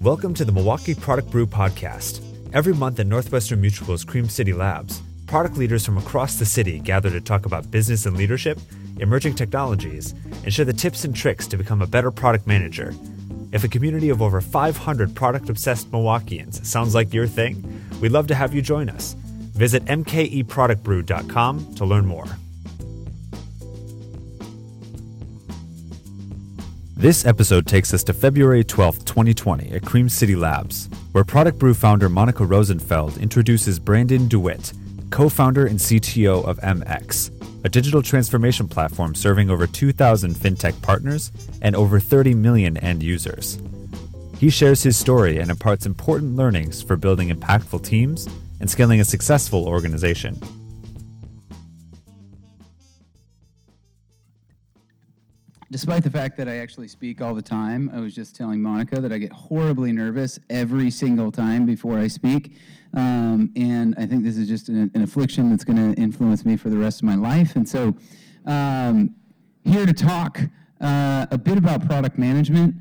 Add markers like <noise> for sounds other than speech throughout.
Welcome to the Milwaukee Product Brew podcast. Every month at Northwestern Mutual's Cream City Labs, product leaders from across the city gather to talk about business and leadership, emerging technologies, and share the tips and tricks to become a better product manager. If a community of over 500 product obsessed Milwaukeeans sounds like your thing, we'd love to have you join us. Visit mkeproductbrew.com to learn more. This episode takes us to February 12, 2020, at Cream City Labs, where Product Brew founder Monica Rosenfeld introduces Brandon DeWitt, co founder and CTO of MX, a digital transformation platform serving over 2,000 fintech partners and over 30 million end users. He shares his story and imparts important learnings for building impactful teams and scaling a successful organization. Despite the fact that I actually speak all the time, I was just telling Monica that I get horribly nervous every single time before I speak. Um, and I think this is just an, an affliction that's going to influence me for the rest of my life. And so, um, here to talk uh, a bit about product management.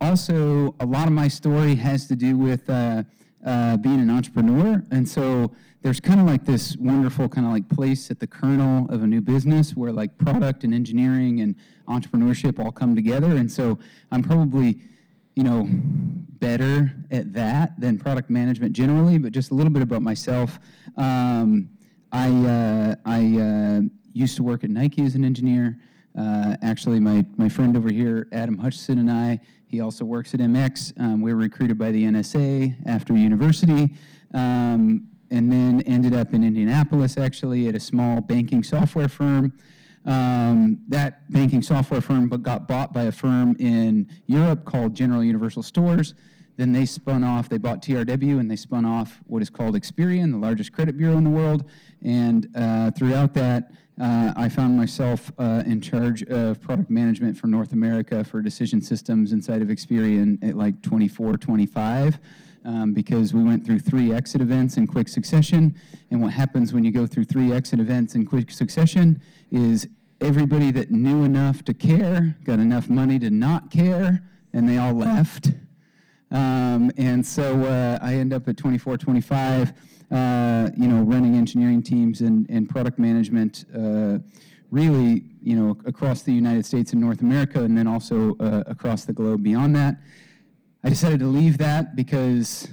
Also, a lot of my story has to do with uh, uh, being an entrepreneur. And so, there's kind of like this wonderful kind of like place at the kernel of a new business where like product and engineering and entrepreneurship all come together. And so I'm probably, you know, better at that than product management generally. But just a little bit about myself. Um, I uh, I uh, used to work at Nike as an engineer. Uh, actually, my, my friend over here, Adam Hutchison, and I, he also works at MX. Um, we were recruited by the NSA after university. Um, and then ended up in Indianapolis actually at a small banking software firm. Um, that banking software firm got bought by a firm in Europe called General Universal Stores. Then they spun off, they bought TRW and they spun off what is called Experian, the largest credit bureau in the world. And uh, throughout that, uh, I found myself uh, in charge of product management for North America for decision systems inside of Experian at like 24, 25 um, because we went through three exit events in quick succession. And what happens when you go through three exit events in quick succession is everybody that knew enough to care got enough money to not care, and they all left. Um, and so uh, I end up at 24, 25, uh, you know, running engineering teams and, and product management, uh, really, you know, across the United States and North America, and then also uh, across the globe beyond that. I decided to leave that because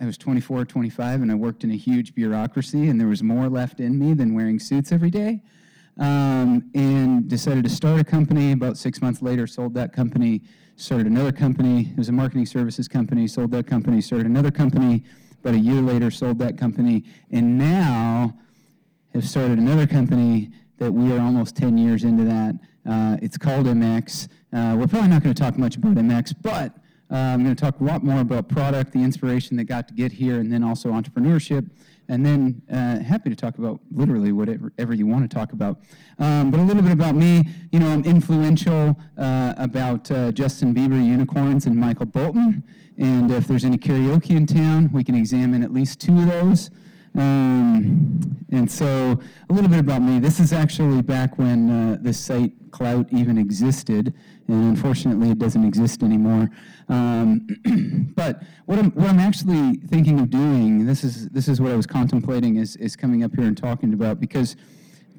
I was 24 or 25 and I worked in a huge bureaucracy and there was more left in me than wearing suits every day. Um, and decided to start a company. About six months later, sold that company, started another company. It was a marketing services company, sold that company, started another company. About a year later, sold that company, and now have started another company that we are almost 10 years into that. Uh, it's called MX. Uh, we're probably not going to talk much about MX, but uh, I'm going to talk a lot more about product, the inspiration that got to get here, and then also entrepreneurship. And then uh, happy to talk about literally whatever you want to talk about. Um, but a little bit about me. You know, I'm influential uh, about uh, Justin Bieber unicorns and Michael Bolton. And if there's any karaoke in town, we can examine at least two of those. Um, and so, a little bit about me. This is actually back when uh, the site Klout even existed, and unfortunately, it doesn't exist anymore. Um, <clears throat> but what I'm, what I'm actually thinking of doing, this is this is what I was contemplating, is is coming up here and talking about because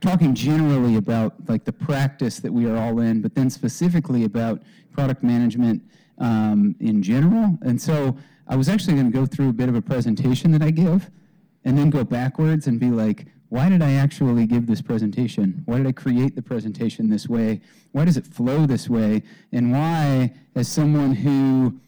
talking generally about like the practice that we are all in, but then specifically about product management um, in general. And so, I was actually going to go through a bit of a presentation that I give and then go backwards and be like, why did I actually give this presentation? Why did I create the presentation this way? Why does it flow this way? And why, as someone who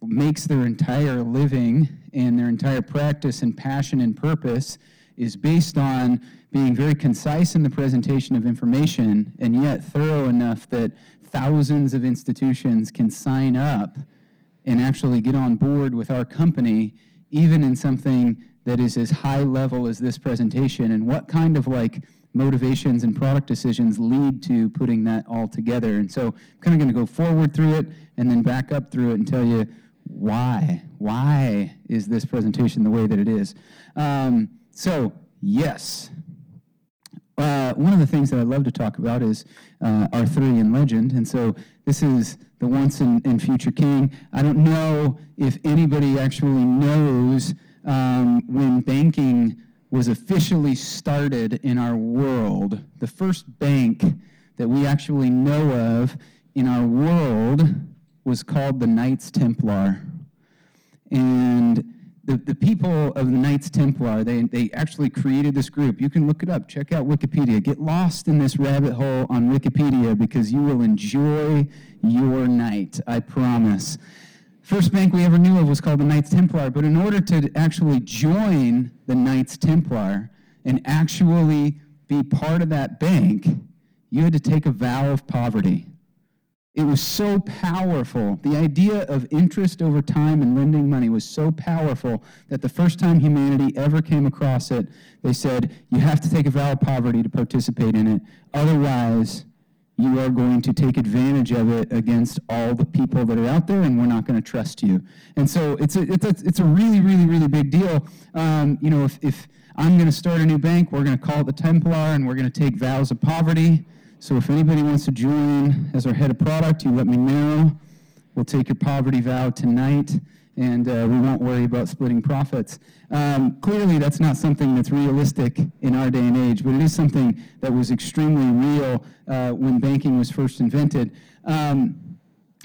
makes their entire living and their entire practice and passion and purpose is based on being very concise in the presentation of information and yet thorough enough that thousands of institutions can sign up and actually get on board with our company, even in something that is as high level as this presentation and what kind of like motivations and product decisions lead to putting that all together. And so I'm kind of going to go forward through it and then back up through it and tell you why. Why is this presentation the way that it is? Um, so, yes, uh, one of the things that I love to talk about is uh, Arthurian legend. And so this is the once and, and future king. I don't know if anybody actually knows um, when banking was officially started in our world. The first bank that we actually know of in our world was called the Knights Templar. And the, the people of the Knights Templar, they, they actually created this group. You can look it up, check out Wikipedia. Get lost in this rabbit hole on Wikipedia because you will enjoy your night, I promise. First bank we ever knew of was called the Knights Templar, but in order to actually join the Knights Templar and actually be part of that bank, you had to take a vow of poverty. It was so powerful. The idea of interest over time and lending money was so powerful that the first time humanity ever came across it, they said, you have to take a vow of poverty to participate in it. Otherwise, you are going to take advantage of it against all the people that are out there, and we're not going to trust you. And so it's a, it's a, it's a really, really, really big deal. Um, you know, if, if I'm going to start a new bank, we're going to call it the Templar, and we're going to take vows of poverty. So if anybody wants to join as our head of product, you let me know. We'll take your poverty vow tonight, and uh, we won't worry about splitting profits. Um, clearly, that's not something that's realistic in our day and age, but it is something that was extremely real uh, when banking was first invented. Um,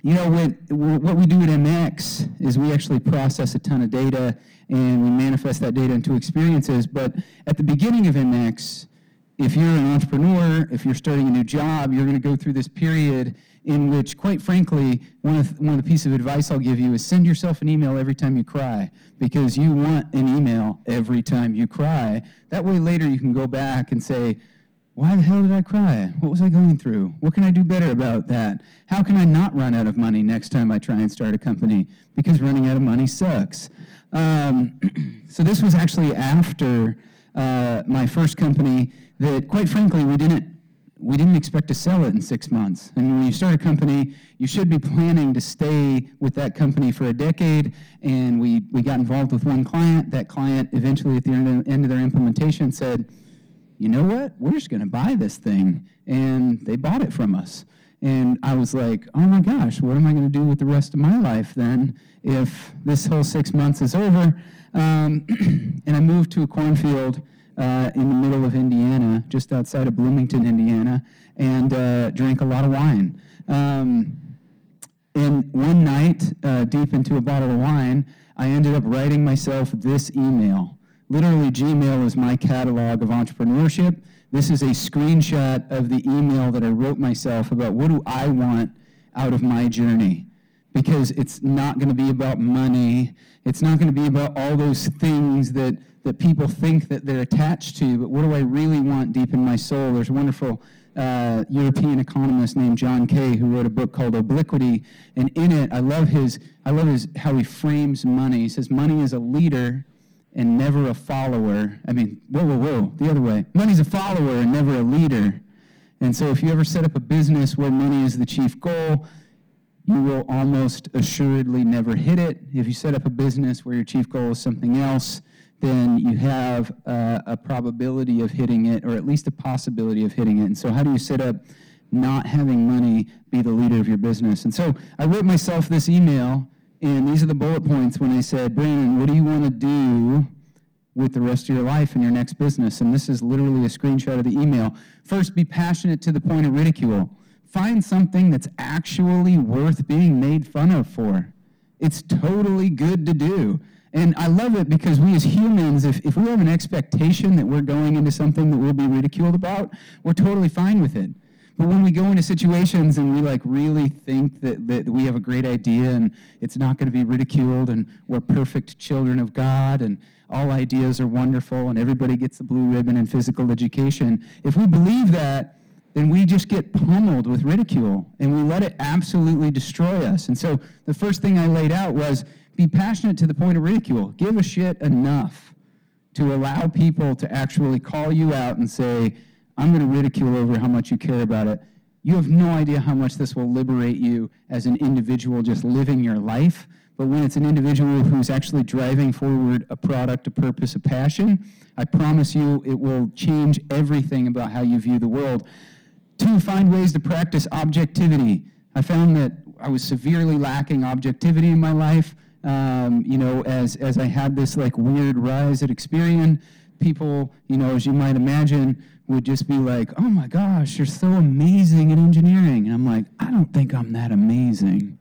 you know, what we do at MX is we actually process a ton of data and we manifest that data into experiences. But at the beginning of MX, if you're an entrepreneur, if you're starting a new job, you're going to go through this period in which, quite frankly, one of, one of the pieces of advice I'll give you is send yourself an email every time you cry because you want an email every time you cry. That way, later you can go back and say, why the hell did I cry? What was I going through? What can I do better about that? How can I not run out of money next time I try and start a company? Because running out of money sucks. Um, <clears throat> so, this was actually after uh, my first company that, quite frankly, we didn't we didn't expect to sell it in six months. And when you start a company, you should be planning to stay with that company for a decade. And we, we got involved with one client. That client eventually, at the end of, end of their implementation, said, You know what? We're just going to buy this thing. And they bought it from us. And I was like, Oh my gosh, what am I going to do with the rest of my life then if this whole six months is over? Um, <clears throat> and I moved to a cornfield uh, in the middle of Indiana, just outside of Bloomington, Indiana, and uh, drank a lot of wine. Um, and one night, uh, deep into a bottle of wine, I ended up writing myself this email. Literally, Gmail is my catalog of entrepreneurship. This is a screenshot of the email that I wrote myself about what do I want out of my journey because it's not going to be about money. It's not going to be about all those things that, that people think that they're attached to, but what do I really want deep in my soul? There's a wonderful uh, European economist named John Kay who wrote a book called Obliquity, and in it, I love his, I love his how he frames money. He says money is a leader and never a follower. I mean, whoa, whoa, whoa, the other way. Money's a follower and never a leader. And so, if you ever set up a business where money is the chief goal, you will almost assuredly never hit it. If you set up a business where your chief goal is something else, then you have a, a probability of hitting it, or at least a possibility of hitting it. And so, how do you set up not having money be the leader of your business? And so, I wrote myself this email, and these are the bullet points when I said, Brandon, what do you want to do with the rest of your life and your next business? And this is literally a screenshot of the email. First, be passionate to the point of ridicule find something that's actually worth being made fun of for. It's totally good to do. And I love it because we as humans, if, if we have an expectation that we're going into something that we'll be ridiculed about, we're totally fine with it. But when we go into situations and we like really think that, that we have a great idea and it's not going to be ridiculed and we're perfect children of God and all ideas are wonderful and everybody gets the blue ribbon in physical education, if we believe that, then we just get pummeled with ridicule and we let it absolutely destroy us. And so the first thing I laid out was be passionate to the point of ridicule. Give a shit enough to allow people to actually call you out and say, I'm going to ridicule over how much you care about it. You have no idea how much this will liberate you as an individual just living your life, But when it's an individual who's actually driving forward a product, a purpose, a passion, I promise you it will change everything about how you view the world. Two, find ways to practice objectivity. I found that I was severely lacking objectivity in my life. Um, you know, as as I had this like weird rise at Experian, people, you know, as you might imagine, would just be like, "Oh my gosh, you're so amazing in engineering," and I'm like, "I don't think I'm that amazing.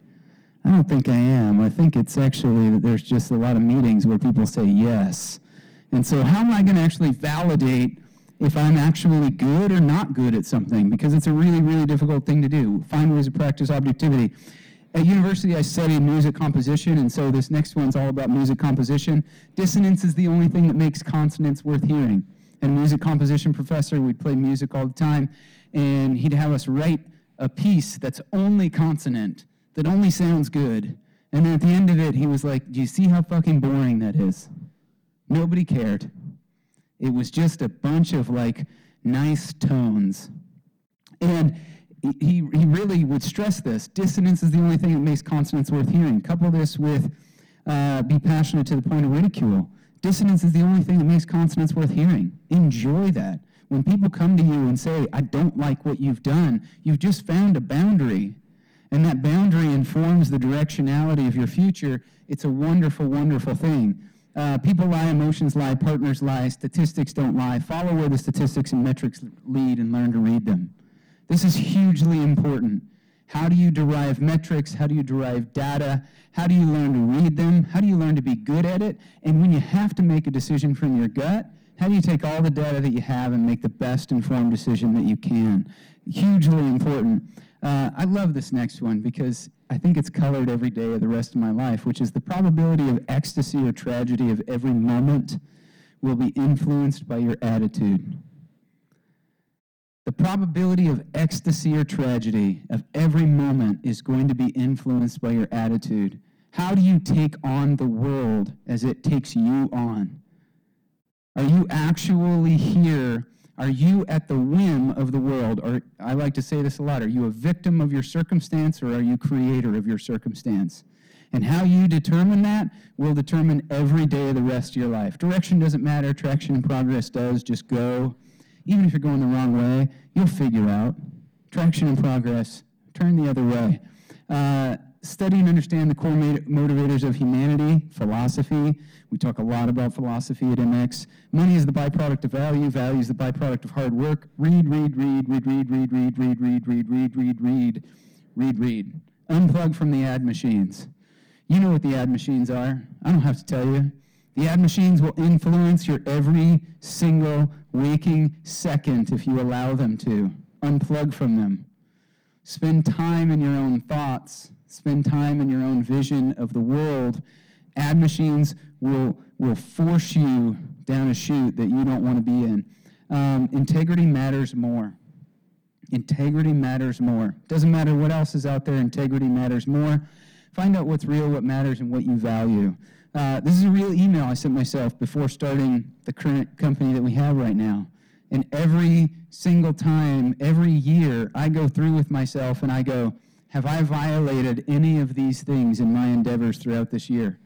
I don't think I am. I think it's actually that there's just a lot of meetings where people say yes, and so how am I going to actually validate?" if I'm actually good or not good at something, because it's a really, really difficult thing to do. Find ways to practice objectivity. At university, I studied music composition, and so this next one's all about music composition. Dissonance is the only thing that makes consonance worth hearing. And music composition professor, we'd play music all the time, and he'd have us write a piece that's only consonant, that only sounds good. And then at the end of it, he was like, Do you see how fucking boring that is? Nobody cared. It was just a bunch of like nice tones. And he, he really would stress this. Dissonance is the only thing that makes consonance worth hearing. Couple this with uh, be passionate to the point of ridicule. Dissonance is the only thing that makes consonance worth hearing. Enjoy that. When people come to you and say, I don't like what you've done, you've just found a boundary. And that boundary informs the directionality of your future. It's a wonderful, wonderful thing. Uh, people lie, emotions lie, partners lie, statistics don't lie. Follow where the statistics and metrics lead and learn to read them. This is hugely important. How do you derive metrics? How do you derive data? How do you learn to read them? How do you learn to be good at it? And when you have to make a decision from your gut, how do you take all the data that you have and make the best informed decision that you can? Hugely important. Uh, I love this next one because I think it's colored every day of the rest of my life, which is the probability of ecstasy or tragedy of every moment will be influenced by your attitude. The probability of ecstasy or tragedy of every moment is going to be influenced by your attitude. How do you take on the world as it takes you on? Are you actually here? Are you at the whim of the world? Or I like to say this a lot. Are you a victim of your circumstance or are you creator of your circumstance? And how you determine that will determine every day of the rest of your life. Direction doesn't matter, traction and progress does. Just go even if you're going the wrong way, you'll figure out. Traction and progress, turn the other way. Uh, study and understand the core motivators of humanity, philosophy. We talk a lot about philosophy at MX. Money is the byproduct of value, value is the byproduct of hard work. Read, read, read, read, read, read, read, read, read, read, read, read, read, read, read. Unplug from the ad machines. You know what the ad machines are. I don't have to tell you. The ad machines will influence your every single waking second if you allow them to. Unplug from them. Spend time in your own thoughts. Spend time in your own vision of the world. Ad machines will, will force you down a chute that you don't want to be in. Um, integrity matters more. Integrity matters more. Doesn't matter what else is out there, integrity matters more. Find out what's real, what matters, and what you value. Uh, this is a real email I sent myself before starting the current company that we have right now. And every single time, every year, I go through with myself and I go, Have I violated any of these things in my endeavors throughout this year?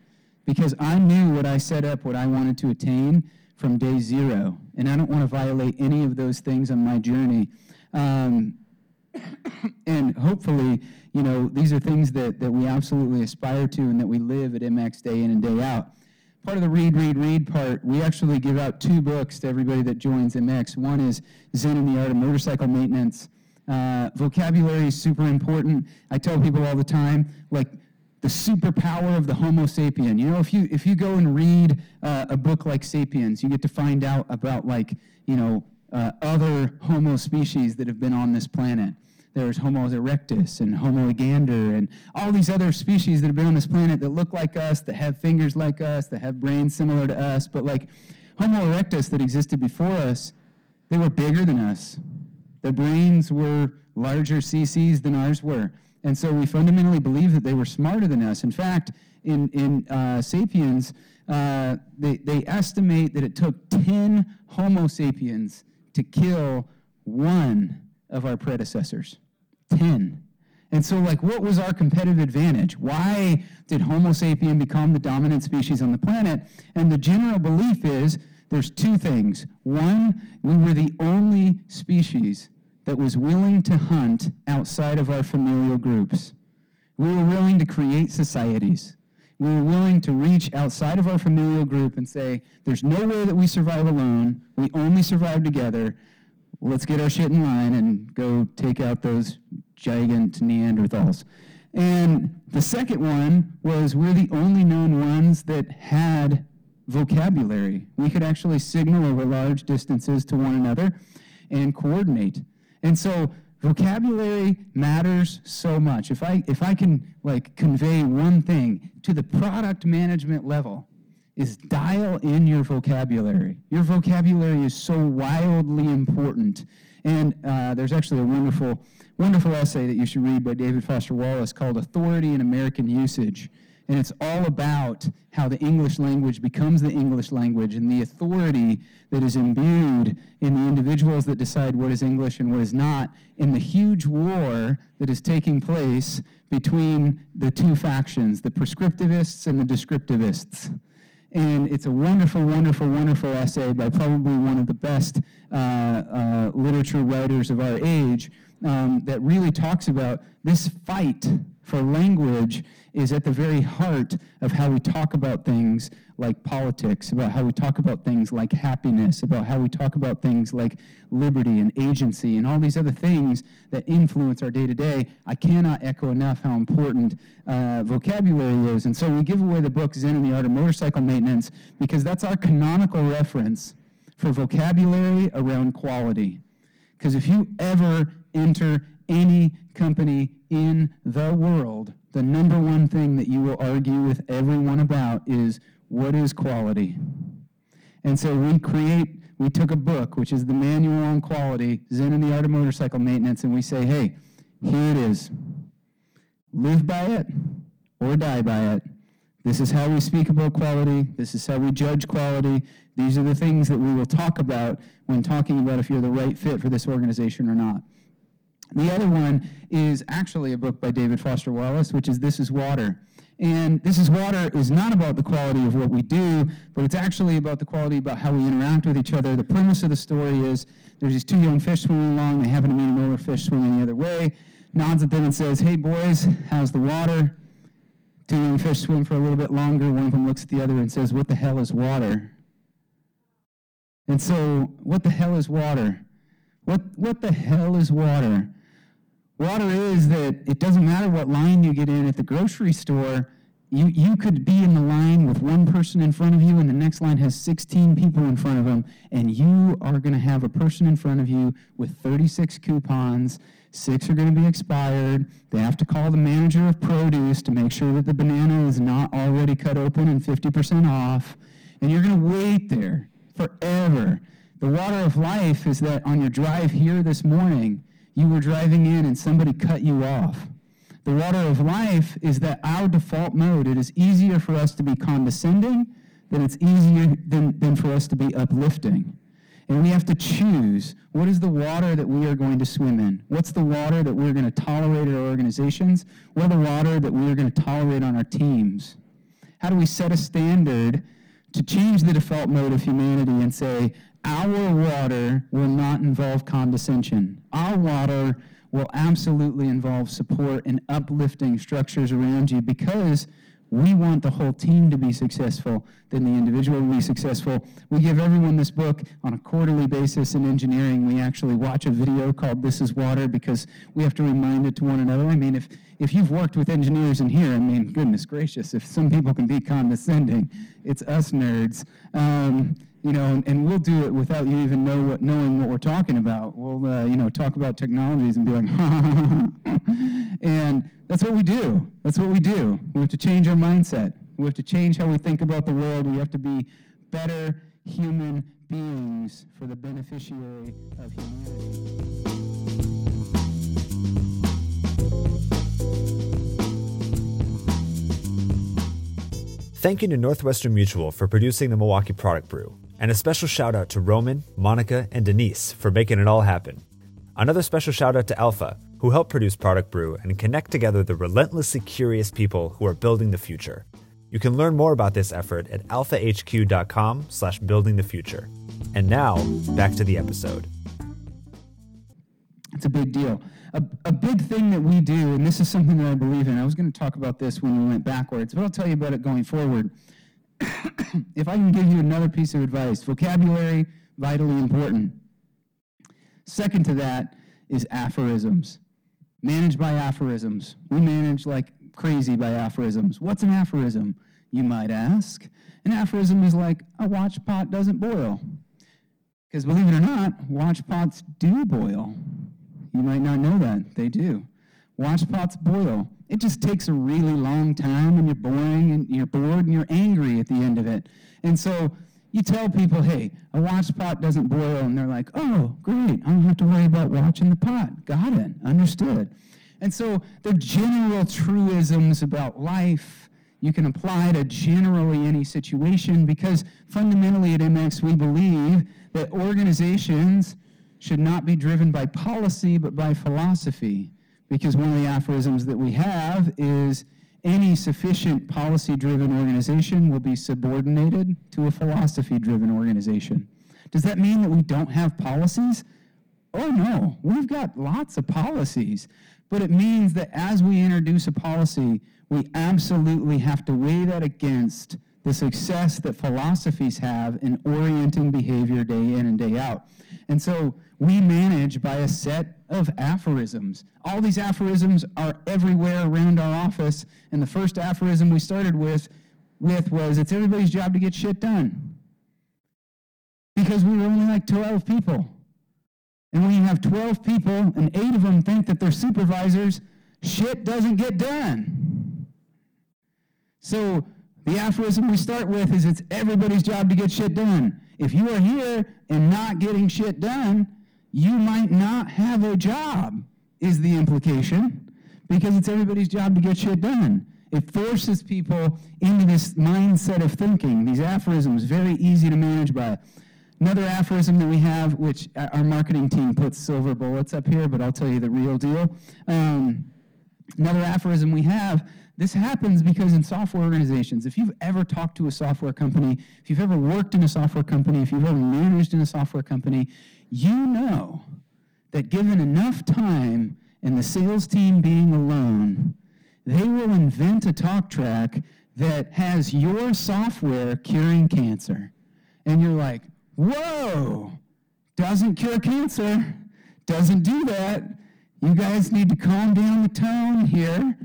Because I knew what I set up, what I wanted to attain from day zero. And I don't want to violate any of those things on my journey. Um, and hopefully, you know, these are things that, that we absolutely aspire to and that we live at MX day in and day out. Part of the read, read, read part, we actually give out two books to everybody that joins MX. One is Zen and the Art of Motorcycle Maintenance. Uh, vocabulary is super important. I tell people all the time, like, the superpower of the Homo sapien. You know, if you if you go and read uh, a book like *Sapiens*, you get to find out about like you know uh, other Homo species that have been on this planet there's Homo erectus and Homo ergaster and all these other species that have been on this planet that look like us, that have fingers like us, that have brains similar to us. But like Homo erectus that existed before us, they were bigger than us. Their brains were larger CCs than ours were. And so we fundamentally believe that they were smarter than us. In fact, in, in uh, Sapiens, uh, they, they estimate that it took 10 Homo sapiens to kill one of our predecessors. 10. And so, like, what was our competitive advantage? Why did Homo sapien become the dominant species on the planet? And the general belief is there's two things. One, we were the only species that was willing to hunt outside of our familial groups. We were willing to create societies. We were willing to reach outside of our familial group and say, there's no way that we survive alone. We only survive together. Let's get our shit in line and go take out those gigant Neanderthals. And the second one was we're the only known ones that had vocabulary. We could actually signal over large distances to one another and coordinate. And so vocabulary matters so much. If I if I can like convey one thing to the product management level is dial in your vocabulary. Your vocabulary is so wildly important. And uh, there's actually a wonderful wonderful essay that you should read by David Foster Wallace called Authority in American Usage. And it's all about how the English language becomes the English language and the authority that is imbued in the individuals that decide what is English and what is not in the huge war that is taking place between the two factions, the prescriptivists and the descriptivists. And it's a wonderful, wonderful, wonderful essay by probably one of the best uh, uh, literature writers of our age um, that really talks about this fight for language is at the very heart of how we talk about things like politics, about how we talk about things like happiness, about how we talk about things like liberty and agency, and all these other things that influence our day to day. I cannot echo enough how important uh, vocabulary is. And so we give away the book Zen and the Art of Motorcycle Maintenance because that's our canonical reference for vocabulary around quality. Because if you ever enter any company in the world, the number one thing that you will argue with everyone about is what is quality? And so we create, we took a book, which is the manual on quality, Zen and the Art of Motorcycle Maintenance, and we say, hey, here it is. Live by it or die by it. This is how we speak about quality. This is how we judge quality. These are the things that we will talk about when talking about if you're the right fit for this organization or not. The other one is actually a book by David Foster Wallace, which is This is Water. And This is Water is not about the quality of what we do, but it's actually about the quality about how we interact with each other. The premise of the story is there's these two young fish swimming along. They happen to meet another fish swimming the other way. Nods at them and says, Hey, boys, how's the water? Two young fish swim for a little bit longer. One of them looks at the other and says, What the hell is water? And so, what the hell is water? What, what the hell is water? Water is that it doesn't matter what line you get in at the grocery store, you, you could be in the line with one person in front of you, and the next line has 16 people in front of them, and you are going to have a person in front of you with 36 coupons. Six are going to be expired. They have to call the manager of produce to make sure that the banana is not already cut open and 50% off. And you're going to wait there forever. The water of life is that on your drive here this morning, you were driving in and somebody cut you off. The water of life is that our default mode, it is easier for us to be condescending than it's easier than, than for us to be uplifting. And we have to choose what is the water that we are going to swim in? What's the water that we're going to tolerate in our organizations? What the water that we are going to tolerate on our teams? How do we set a standard to change the default mode of humanity and say, our water will not involve condescension. Our water will absolutely involve support and uplifting structures around you because we want the whole team to be successful, then the individual will be successful. We give everyone this book on a quarterly basis in engineering. We actually watch a video called This is Water because we have to remind it to one another. I mean, if, if you've worked with engineers in here, I mean, goodness gracious, if some people can be condescending, it's us nerds. Um, you know, and we'll do it without you even know what, knowing what we're talking about. We'll, uh, you know, talk about technologies and be like, <laughs> and that's what we do. That's what we do. We have to change our mindset. We have to change how we think about the world. We have to be better human beings for the beneficiary of humanity. Thank you to Northwestern Mutual for producing the Milwaukee Product Brew. And a special shout out to Roman, Monica, and Denise for making it all happen. Another special shout out to Alpha, who helped produce Product Brew and connect together the relentlessly curious people who are building the future. You can learn more about this effort at alphahq.com slash building the future. And now, back to the episode. It's a big deal. A, a big thing that we do, and this is something that I believe in, I was going to talk about this when we went backwards, but I'll tell you about it going forward. <coughs> if I can give you another piece of advice, vocabulary, vitally important. Second to that is aphorisms. Manage by aphorisms. We manage like crazy by aphorisms. What's an aphorism, you might ask? An aphorism is like a watch pot doesn't boil. Because believe it or not, watch pots do boil. You might not know that. They do. Watch pots boil. It just takes a really long time and you're boring and you're bored and you're angry at the end of it. And so you tell people, hey, a watch pot doesn't boil, and they're like, oh, great, I don't have to worry about watching the pot. Got it, understood. And so they're general truisms about life. You can apply to generally any situation because fundamentally at MX we believe that organizations should not be driven by policy but by philosophy. Because one of the aphorisms that we have is any sufficient policy driven organization will be subordinated to a philosophy driven organization. Does that mean that we don't have policies? Oh no, we've got lots of policies. But it means that as we introduce a policy, we absolutely have to weigh that against the success that philosophies have in orienting behavior day in and day out. And so we manage by a set of aphorisms. All these aphorisms are everywhere around our office. And the first aphorism we started with, with was it's everybody's job to get shit done. Because we were only like 12 people. And when you have 12 people and eight of them think that they're supervisors, shit doesn't get done. So the aphorism we start with is it's everybody's job to get shit done. If you are here and not getting shit done, you might not have a job, is the implication, because it's everybody's job to get shit done. It forces people into this mindset of thinking. These aphorisms, very easy to manage by. Another aphorism that we have, which our marketing team puts silver bullets up here, but I'll tell you the real deal. Um, another aphorism we have this happens because in software organizations, if you've ever talked to a software company, if you've ever worked in a software company, if you've ever managed in a software company, you know that given enough time and the sales team being alone, they will invent a talk track that has your software curing cancer. And you're like, whoa, doesn't cure cancer, doesn't do that. You guys need to calm down the tone here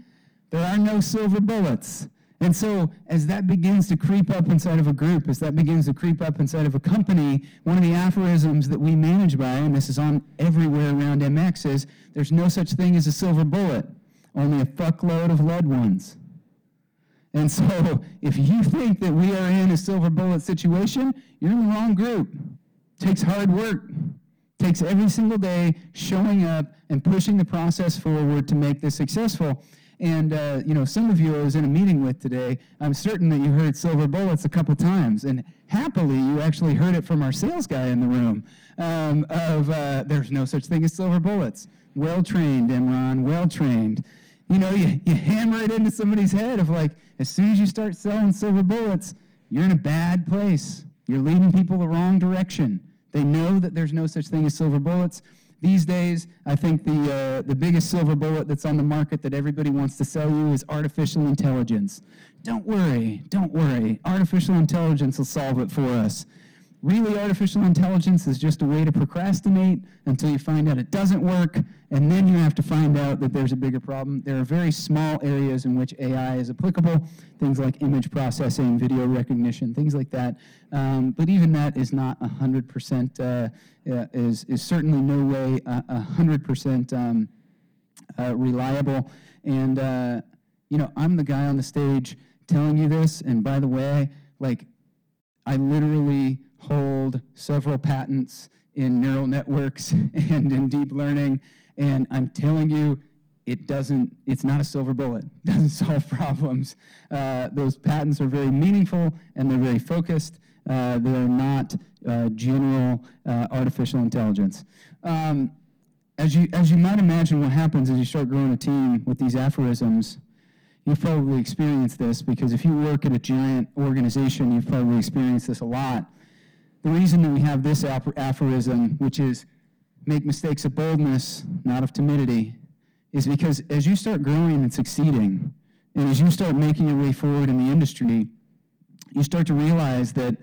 there are no silver bullets. And so, as that begins to creep up inside of a group, as that begins to creep up inside of a company, one of the aphorisms that we manage by, and this is on everywhere around MX, is there's no such thing as a silver bullet, only a fuckload of lead ones. And so, if you think that we are in a silver bullet situation, you're in the wrong group. It takes hard work. It takes every single day showing up and pushing the process forward to make this successful. And uh, you know, some of you I was in a meeting with today. I'm certain that you heard silver bullets a couple times, and happily, you actually heard it from our sales guy in the room. Um, of uh, there's no such thing as silver bullets. Well trained, Imran. Well trained. You know, you, you hammer it into somebody's head of like, as soon as you start selling silver bullets, you're in a bad place. You're leading people the wrong direction. They know that there's no such thing as silver bullets. These days, I think the, uh, the biggest silver bullet that's on the market that everybody wants to sell you is artificial intelligence. Don't worry, don't worry. Artificial intelligence will solve it for us. Really, artificial intelligence is just a way to procrastinate until you find out it doesn't work, and then you have to find out that there's a bigger problem. There are very small areas in which AI is applicable, things like image processing, video recognition, things like that. Um, but even that is not 100%, uh, uh, is, is certainly no way uh, 100% um, uh, reliable. And, uh, you know, I'm the guy on the stage telling you this, and by the way, like, I literally hold several patents in neural networks <laughs> and in deep learning. And I'm telling you, it doesn't, it's not a silver bullet, it <laughs> doesn't solve problems. Uh, those patents are very meaningful and they're very focused. Uh, they are not uh, general uh, artificial intelligence. Um, as you as you might imagine, what happens as you start growing a team with these aphorisms, you've probably experienced this because if you work at a giant organization, you've probably experienced this a lot. The reason that we have this aphorism, which is make mistakes of boldness, not of timidity, is because as you start growing and succeeding, and as you start making your way forward in the industry, you start to realize that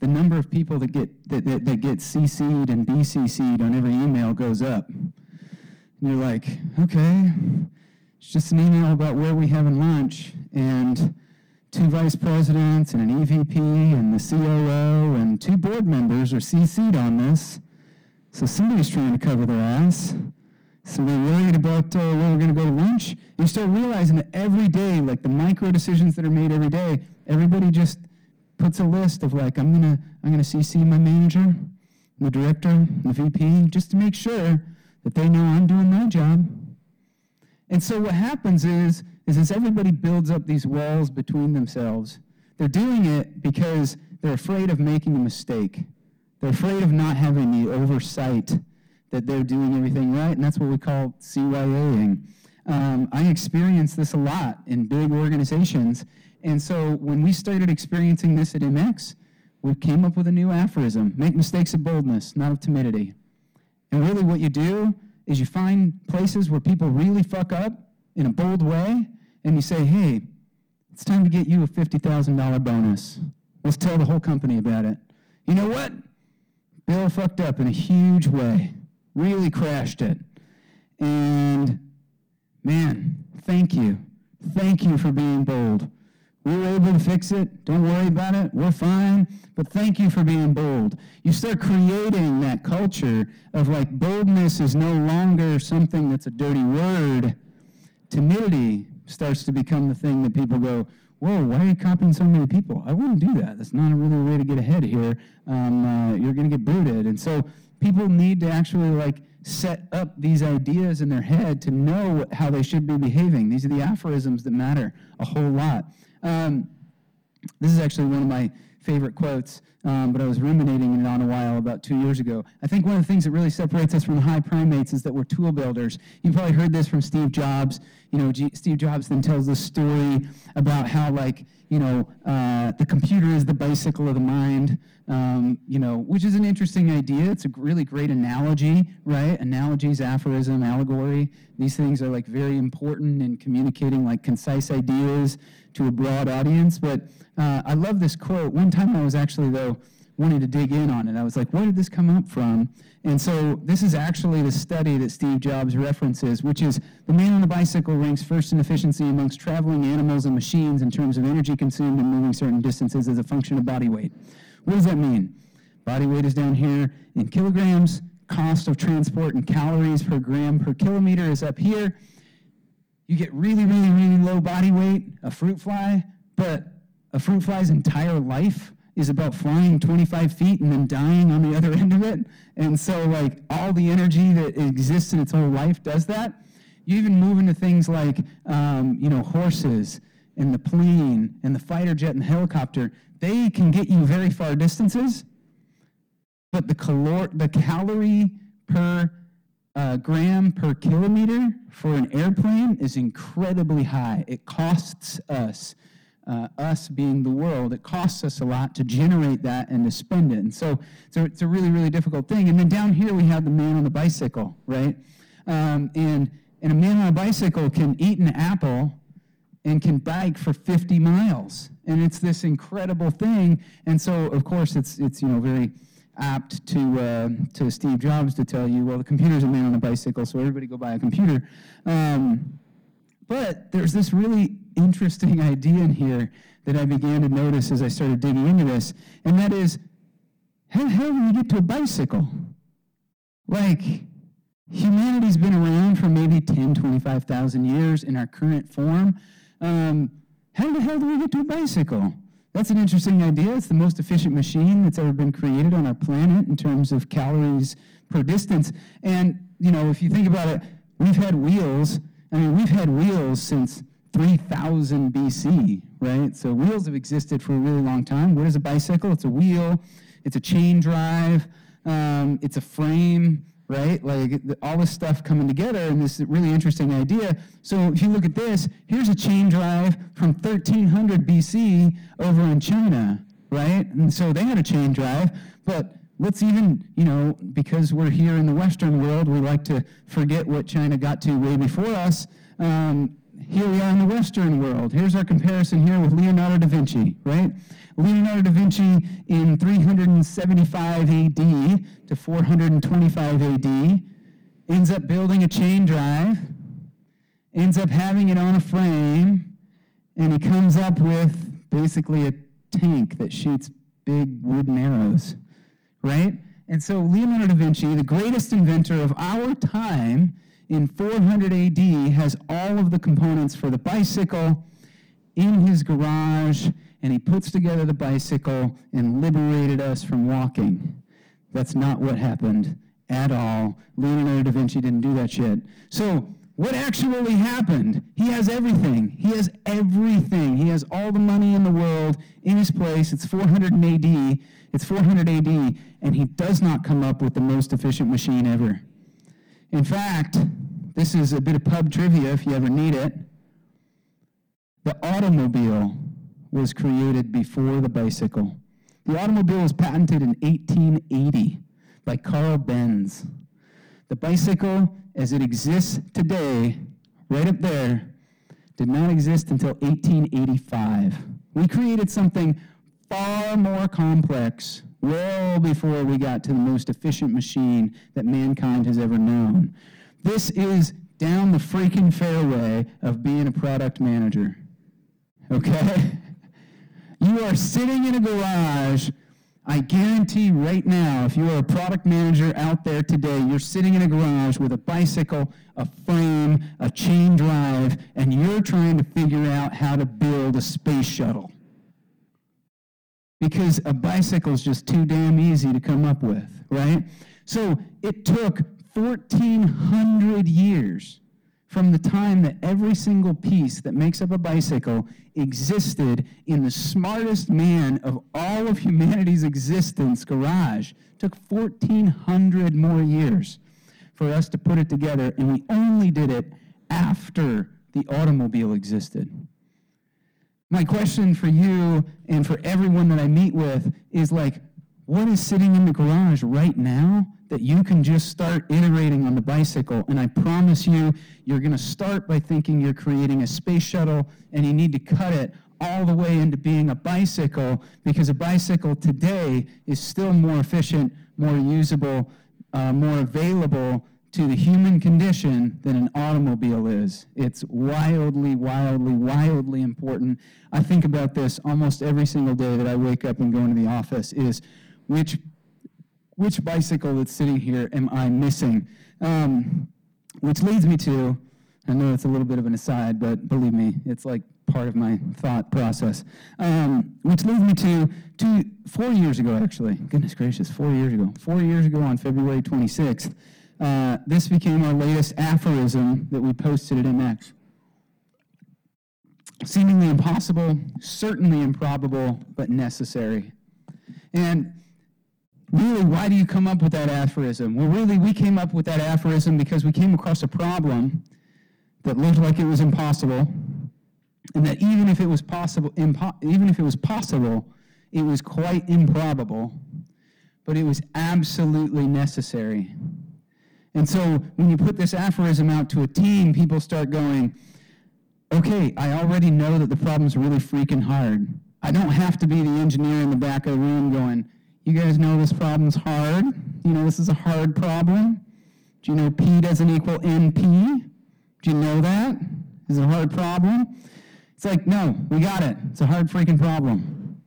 the number of people that get that, that, that get CC'd and BCC'd on every email goes up. And you're like, okay, it's just an email about where we having lunch and two vice presidents and an EVP and the COO and two board members are CC'd on this. So somebody's trying to cover their ass. So we're worried about uh, where we're going to go to lunch. You start realizing that every day, like the micro decisions that are made every day, everybody just puts a list of like, I'm gonna I'm gonna CC my manager, the director, the VP, just to make sure that they know I'm doing my job. And so what happens is, is as everybody builds up these walls between themselves, they're doing it because they're afraid of making a mistake. They're afraid of not having the oversight that they're doing everything right, and that's what we call CYAing. Um, I experience this a lot in big organizations, and so when we started experiencing this at MX, we came up with a new aphorism make mistakes of boldness, not of timidity. And really, what you do is you find places where people really fuck up in a bold way, and you say, hey, it's time to get you a $50,000 bonus. Let's tell the whole company about it. You know what? Bill fucked up in a huge way, really crashed it. And man, thank you. Thank you for being bold. We were able to fix it. Don't worry about it. We're fine. But thank you for being bold. You start creating that culture of like boldness is no longer something that's a dirty word. Timidity starts to become the thing that people go, whoa, why are you copying so many people? I wouldn't do that. That's not a really a way to get ahead here. Um, uh, you're going to get booted. And so people need to actually like set up these ideas in their head to know how they should be behaving. These are the aphorisms that matter a whole lot. Um, this is actually one of my favorite quotes, um, but I was ruminating on a while about two years ago. I think one of the things that really separates us from the high primates is that we're tool builders. You've probably heard this from Steve Jobs. You know, G- Steve Jobs then tells this story about how, like, you know, uh, the computer is the bicycle of the mind, um, you know, which is an interesting idea. It's a really great analogy, right? Analogies, aphorism, allegory. These things are like very important in communicating like concise ideas to a broad audience. But uh, I love this quote. One time I was actually, though, wanting to dig in on it. I was like, where did this come up from? And so this is actually the study that Steve Jobs references, which is the man on the bicycle ranks first in efficiency amongst traveling animals and machines in terms of energy consumed in moving certain distances as a function of body weight. What does that mean? Body weight is down here in kilograms, cost of transport in calories per gram per kilometer is up here. You get really, really, really low body weight, a fruit fly, but a fruit fly's entire life is about flying 25 feet and then dying on the <laughs> other end of it. And so, like, all the energy that exists in its whole life does that. You even move into things like, um, you know, horses and the plane and the fighter jet and the helicopter. They can get you very far distances, but the, calor- the calorie per uh, gram per kilometer for an airplane is incredibly high. It costs us uh, us being the world, it costs us a lot to generate that and to spend it. And so, so it's a really, really difficult thing. And then down here we have the man on the bicycle, right? Um, and, and a man on a bicycle can eat an apple and can bike for 50 miles. And it's this incredible thing. And so, of course, it's, it's you know, very apt to, uh, to Steve Jobs to tell you, well, the computer's a man on a bicycle, so everybody go buy a computer. Um, but there's this really interesting idea in here that I began to notice as I started digging into this, and that is how the hell do we get to a bicycle? Like, humanity's been around for maybe 10, 25,000 years in our current form. Um, how the hell do we get to a bicycle? That's an interesting idea. It's the most efficient machine that's ever been created on our planet in terms of calories per distance. And, you know, if you think about it, we've had wheels I mean, we've had wheels since 3000 BC, right? So wheels have existed for a really long time. What is a bicycle? It's a wheel, it's a chain drive, um, it's a frame right? Like all this stuff coming together and this really interesting idea. So if you look at this, here's a chain drive from 1300 BC over in China, right? And so they had a chain drive, but let's even, you know, because we're here in the Western world, we like to forget what China got to way before us. Um, here we are in the Western world. Here's our comparison here with Leonardo da Vinci, right? Leonardo da Vinci in 375 AD to 425 AD ends up building a chain drive, ends up having it on a frame, and he comes up with basically a tank that shoots big wooden arrows, right? And so Leonardo da Vinci, the greatest inventor of our time, in 400 AD, has all of the components for the bicycle in his garage and he puts together the bicycle and liberated us from walking. That's not what happened at all. Leonardo da Vinci didn't do that shit. So, what actually happened? He has everything. He has everything. He has all the money in the world in his place. It's 400 AD. It's 400 AD, and he does not come up with the most efficient machine ever. In fact, this is a bit of pub trivia if you ever need it. The automobile was created before the bicycle. The automobile was patented in 1880 by Carl Benz. The bicycle, as it exists today, right up there, did not exist until 1885. We created something far more complex well before we got to the most efficient machine that mankind has ever known. This is down the freaking fairway of being a product manager. Okay? <laughs> You are sitting in a garage. I guarantee right now, if you are a product manager out there today, you're sitting in a garage with a bicycle, a frame, a chain drive, and you're trying to figure out how to build a space shuttle. Because a bicycle is just too damn easy to come up with, right? So it took 1,400 years from the time that every single piece that makes up a bicycle existed in the smartest man of all of humanity's existence garage. Took 1,400 more years for us to put it together, and we only did it after the automobile existed. My question for you and for everyone that I meet with is like, what is sitting in the garage right now that you can just start iterating on the bicycle. And I promise you, you're going to start by thinking you're creating a space shuttle, and you need to cut it all the way into being a bicycle because a bicycle today is still more efficient, more usable, uh, more available to the human condition than an automobile is. It's wildly, wildly, wildly important. I think about this almost every single day that I wake up and go into the office is which which bicycle that's sitting here am I missing? Um, which leads me to, I know it's a little bit of an aside, but believe me, it's like part of my thought process. Um, which leads me to two, four years ago, actually. Goodness gracious, four years ago. Four years ago on February 26th, uh, this became our latest aphorism that we posted at MX. Seemingly impossible, certainly improbable, but necessary. And really, why do you come up with that aphorism? Well, really, we came up with that aphorism because we came across a problem that looked like it was impossible, and that even if it was possible, impo- even if it was possible, it was quite improbable, but it was absolutely necessary. And so when you put this aphorism out to a team, people start going, okay, I already know that the problem's really freaking hard. I don't have to be the engineer in the back of the room going, you guys know this problem's hard. You know this is a hard problem. Do you know P doesn't equal NP? Do you know that? Is it a hard problem? It's like, no, we got it. It's a hard freaking problem.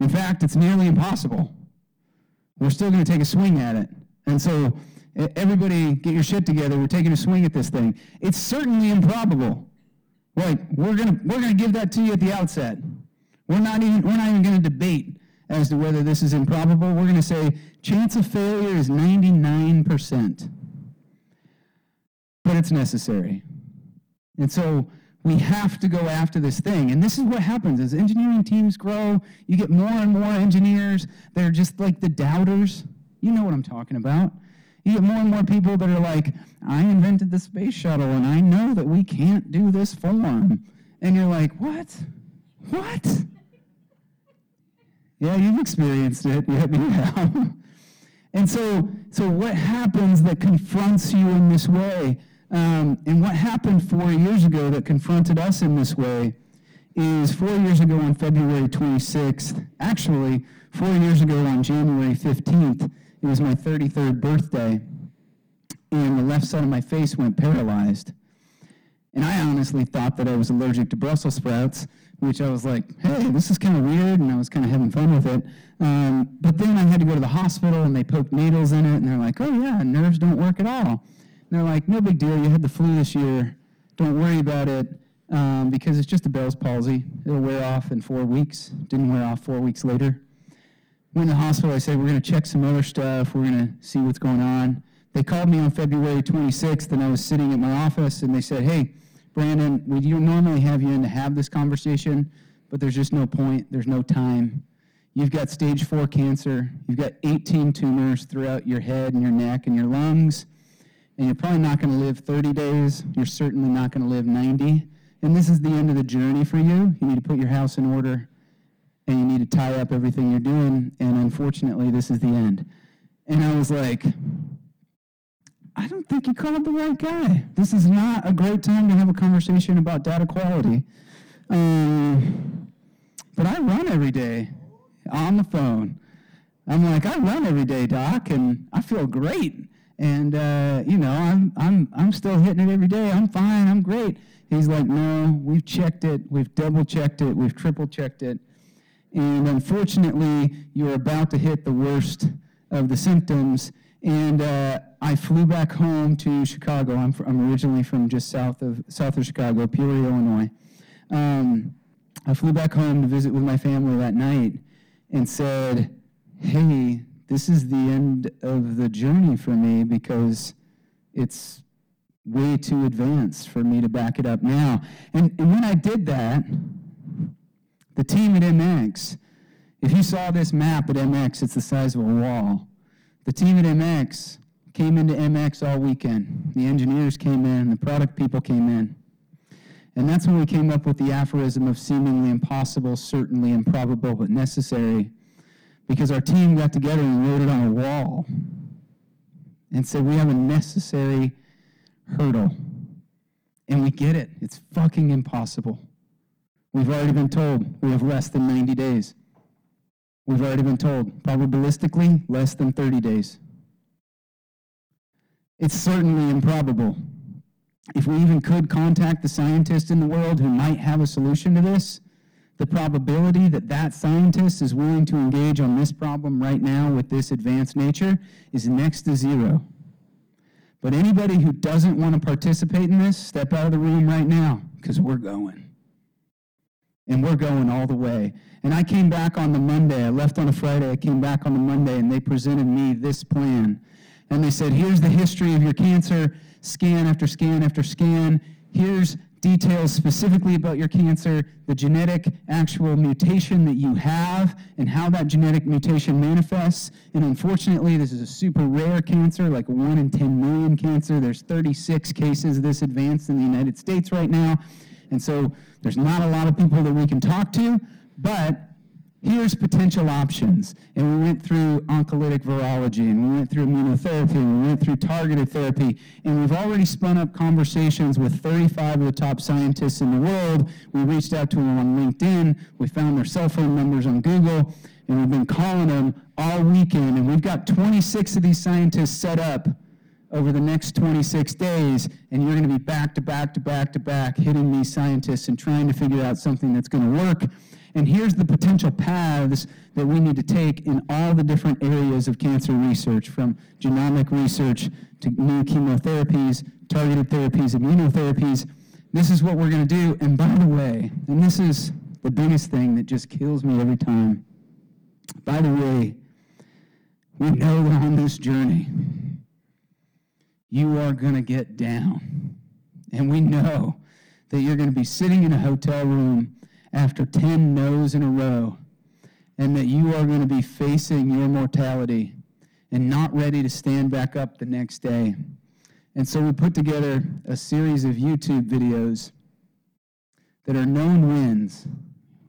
In fact, it's nearly impossible. We're still going to take a swing at it. And so, everybody get your shit together. We're taking a swing at this thing. It's certainly improbable. Like, we're going to we're going to give that to you at the outset. We're not even we're not even going to debate as to whether this is improbable, we're going to say chance of failure is 99%. But it's necessary. And so we have to go after this thing. And this is what happens as engineering teams grow, you get more and more engineers. They're just like the doubters. You know what I'm talking about. You get more and more people that are like, I invented the space shuttle and I know that we can't do this form. And you're like, what? What? Yeah, you've experienced it. <laughs> Yeah, me have. and so, so what happens that confronts you in this way? Um, and what happened four years ago that confronted us in this way is four years ago on February 26th, actually, four years ago on January 15th, it was my 33rd birthday, and the left side of my face went paralyzed. And I honestly thought that I was allergic to Brussels sprouts, which I was like, hey, this is kind of weird, and I was kind of having fun with it. Um, but then I had to go to the hospital, and they poked needles in it, and they're like, oh, yeah, nerves don't work at all. And they're like, no big deal, you had the flu this year, don't worry about it, um, because it's just a Bell's palsy. It'll wear off in four weeks. Didn't wear off four weeks later. Went to the hospital, I said, we're going to check some other stuff, we're going to see what's going on. They called me on February 26th, and I was sitting at my office, and they said, hey, Brandon, we don't normally have you in to have this conversation, but there's just no point, there's no time. You've got stage four cancer, you've got 18 tumors throughout your head and your neck and your lungs, and you're probably not going to live 30 days. You're certainly not going to live 90. And this is the end of the journey for you. You need to put your house in order, and you need to tie up everything you're doing, and unfortunately, this is the end. And I was like, I don't think you called the right guy. This is not a great time to have a conversation about data quality. Um, but I run every day on the phone. I'm like, I run every day, Doc, and I feel great. And uh, you know, I'm I'm I'm still hitting it every day. I'm fine. I'm great. He's like, no, we've checked it. We've double checked it. We've triple checked it. And unfortunately, you're about to hit the worst of the symptoms and uh, I flew back home to Chicago. I'm, I'm originally from just south of south of Chicago, Peoria, Illinois. Um, I flew back home to visit with my family that night and said, "Hey, this is the end of the journey for me because it's way too advanced for me to back it up now." And, and when I did that, the team at MX, if you saw this map at MX, it's the size of a wall the team at MX came into MX all weekend. The engineers came in, the product people came in. And that's when we came up with the aphorism of seemingly impossible, certainly improbable, but necessary. Because our team got together and wrote it on a wall and said, We have a necessary hurdle. And we get it. It's fucking impossible. We've already been told we have less than 90 days. We've already been told, probabilistically, less than 30 days. It's certainly improbable. If we even could contact the scientist in the world who might have a solution to this, the probability that that scientist is willing to engage on this problem right now with this advanced nature is next to zero. But anybody who doesn't want to participate in this, step out of the room right now, because we're going and we're going all the way. And I came back on the Monday. I left on a Friday. I came back on the Monday, and they presented me this plan. And they said, here's the history of your cancer, scan after scan after scan. Here's details specifically about your cancer, the genetic actual mutation that you have, and how that genetic mutation manifests. And unfortunately, this is a super rare cancer, like 1 in 10 million cancer. There's 36 cases this advanced in the United States right now. And so there's not a lot of people that we can talk to, but here's potential options. And we went through oncolytic virology, and we went through immunotherapy, and we went through targeted therapy, and we've already spun up conversations with 35 of the top scientists in the world. We reached out to them on LinkedIn, we found their cell phone numbers on Google, and we've been calling them all weekend, and we've got 26 of these scientists set up over the next 26 days, and you're going to be back to back to back to back hitting these scientists and trying to figure out something that's going to work. And here's the potential paths that we need to take in all the different areas of cancer research, from genomic research to new chemotherapies, targeted therapies, immunotherapies. This is what we're going to do. And by the way, and this is the biggest thing that just kills me every time. By the way, we know we're on this journey you are going to get down. And we know that you're going to be sitting in a hotel room after 10 no's in a row, and that you are going to be facing your mortality, and not ready to stand back up the next day. And so we put together a series of YouTube videos that are known wins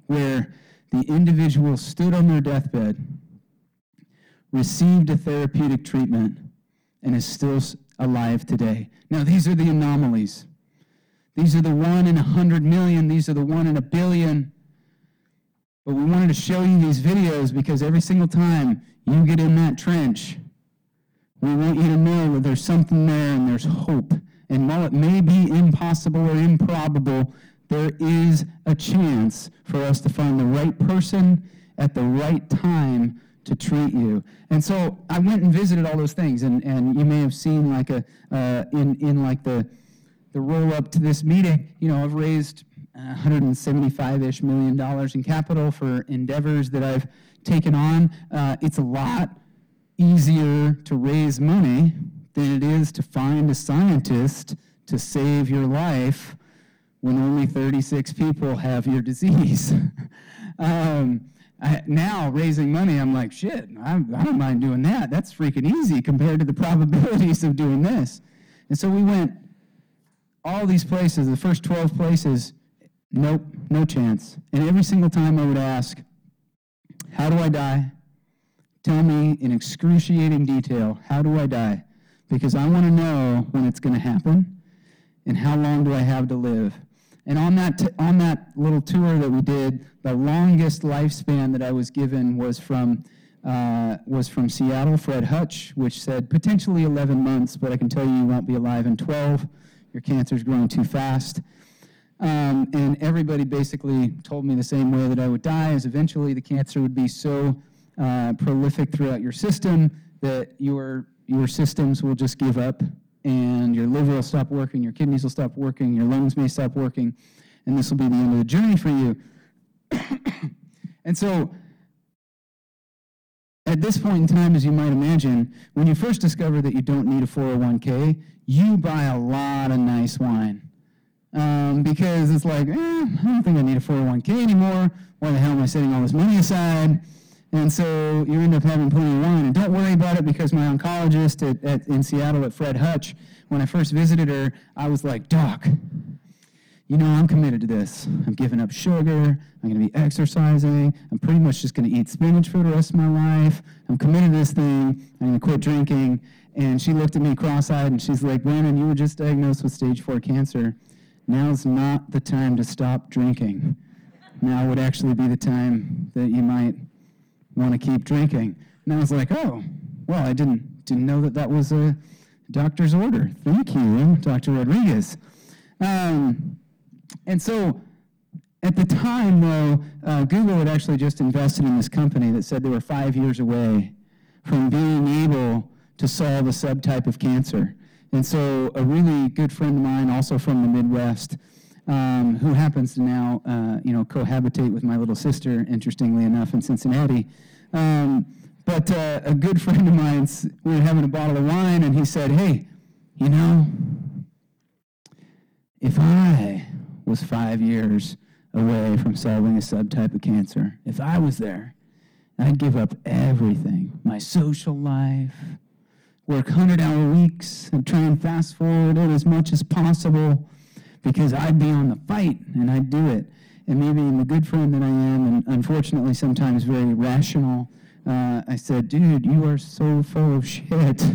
where the individual stood on their deathbed, received a therapeutic treatment, and is still alive today. Now, these are the anomalies. These are the one in a hundred million, these are the one in a billion. But we wanted to show you these videos because every single time you get in that trench, we want you to know that there's something there and there's hope. And while it may be impossible or improbable, there is a chance for us to find the right person at the right time to treat you. And so I went and visited all those things, and, and you may have seen like a uh, in in like the the roll up to this meeting. You know, I've raised 175-ish million dollars in capital for endeavors that I've taken on. Uh, it's a lot easier to raise money than it is to find a scientist to save your life when only 36 people have your disease. <laughs> um, I, now raising money, I'm like, shit, I, I don't mind doing that. That's freaking easy compared to the <laughs> probabilities of doing this. And so we went all these places, the first 12 places, nope, no chance. And every single time I would ask, how do I die? Tell me in excruciating detail, how do I die? Because I want to know when it's going to happen and how long do I have to live. And on that, t- on that little tour that we did, the longest lifespan that I was given was from, uh, was from Seattle, Fred Hutch, which said potentially 11 months, but I can tell you you won't be alive in 12. Your cancer's growing too fast. Um, and everybody basically told me the same way that I would die, is eventually the cancer would be so uh, prolific throughout your system that your, your systems will just give up and your liver will stop working, your kidneys will stop working, your lungs may stop working, and this will be the end of the journey for you. <coughs> and so, at this point in time, as you might imagine, when you first discover that you don't need a 401k, you buy a lot of nice wine. Um, because it's like, eh, I don't think I need a 401k anymore. Why the hell am I setting all this money aside? And so you end up having plenty of wine. And don't worry about it because my oncologist at, at, in Seattle at Fred Hutch, when I first visited her, I was like, Doc, you know, I'm committed to this. I'm giving up sugar. I'm going to be exercising. I'm pretty much just going to eat spinach for the rest of my life. I'm committed to this thing. I'm going to quit drinking. And she looked at me cross eyed and she's like, Brandon, you were just diagnosed with stage four cancer. Now's not the time to stop drinking. Now would actually be the time that you might want to keep drinking. And I was like, oh, well, I didn't, didn't know that that was a doctor's order. Thank you, Dr. Rodriguez. Um, and so at the time, though, uh, Google had actually just invested in this company that said they were five years away from being able to solve a subtype of cancer. And so a really good friend of mine, also from the Midwest, um, who happens to now, uh, you know, cohabitate with my little sister, interestingly enough, in Cincinnati. Um, but uh, a good friend of mine, we were having a bottle of wine, and he said, "Hey, you know, if I was five years away from solving a subtype of cancer, if I was there, I'd give up everything, my social life." Work 100 hour weeks and try and fast forward it as much as possible because I'd be on the fight and I'd do it. And maybe in the good friend that I am, and unfortunately sometimes very rational, uh, I said, dude, you are so full of shit. <laughs>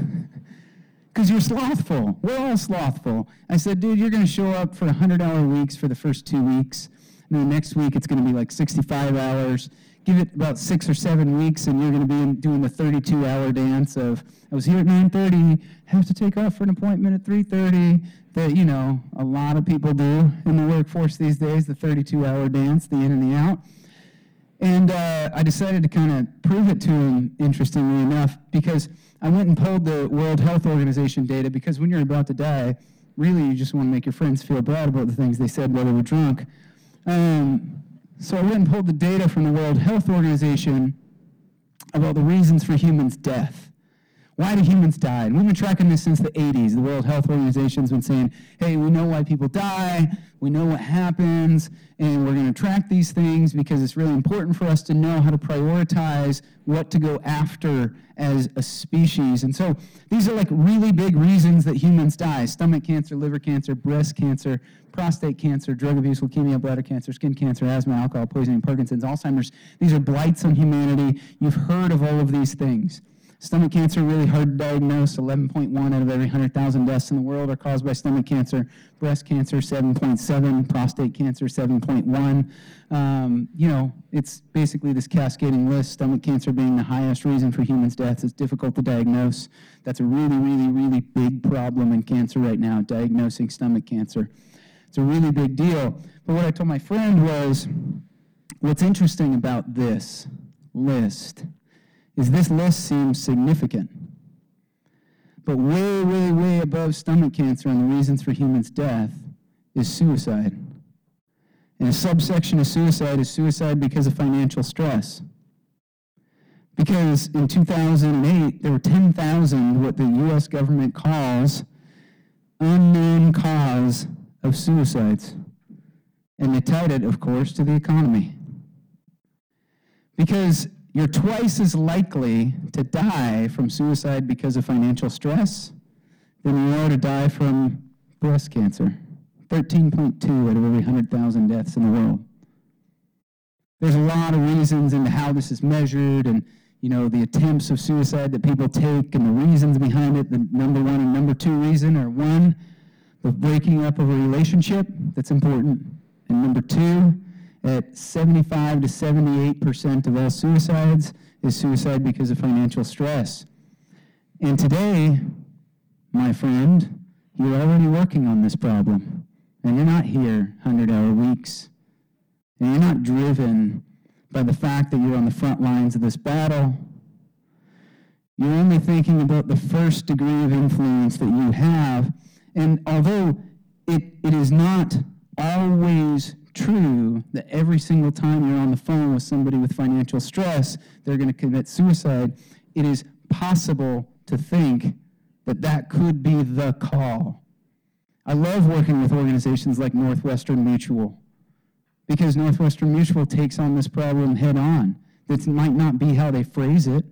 Because you're slothful. We're all slothful. I said, dude, you're going to show up for 100 hour weeks for the first two weeks. And then the next week it's going to be like 65 hours give it about six or seven weeks and you're going to be doing the 32 hour dance of i was here at 9.30 have to take off for an appointment at 3.30 that you know a lot of people do in the workforce these days the 32 hour dance the in and the out and uh, i decided to kind of prove it to him interestingly enough because i went and pulled the world health organization data because when you're about to die really you just want to make your friends feel bad about the things they said while they were drunk um, so I went and pulled the data from the World Health Organization about the reasons for humans' death. Why do humans die? And we've been tracking this since the 80s. The World Health Organization's been saying, hey, we know why people die, we know what happens, and we're going to track these things because it's really important for us to know how to prioritize what to go after as a species. And so these are like really big reasons that humans die stomach cancer, liver cancer, breast cancer, prostate cancer, drug abuse, leukemia, bladder cancer, skin cancer, asthma, alcohol poisoning, Parkinson's, Alzheimer's. These are blights on humanity. You've heard of all of these things. Stomach cancer, really hard to diagnose. 11.1 out of every 100,000 deaths in the world are caused by stomach cancer. Breast cancer, 7.7. Prostate cancer, 7.1. Um, you know, it's basically this cascading list. Stomach cancer being the highest reason for humans' deaths. It's difficult to diagnose. That's a really, really, really big problem in cancer right now, diagnosing stomach cancer. It's a really big deal. But what I told my friend was what's interesting about this list is this list seems significant. But way, way, way above stomach cancer on the reasons for humans' death is suicide. And a subsection of suicide is suicide because of financial stress. Because in 2008, there were 10,000 what the US government calls unknown cause of suicides. And they tied it, of course, to the economy. Because you're twice as likely to die from suicide because of financial stress than you are to die from breast cancer. 13.2 out of every 100,000 deaths in the world. There's a lot of reasons into how this is measured and you know the attempts of suicide that people take and the reasons behind it. The number one and number two reason are one, the breaking up of a relationship, that's important. And number two, at 75 to 78% of all suicides is suicide because of financial stress. And today, my friend, you're already working on this problem. And you're not here 100 hour weeks. And you're not driven by the fact that you're on the front lines of this battle. You're only thinking about the first degree of influence that you have. And although it, it is not always true that every single time you're on the phone with somebody with financial stress, they're going to commit suicide, it is possible to think that that could be the call. I love working with organizations like Northwestern Mutual because Northwestern Mutual takes on this problem head on. That might not be how they phrase it,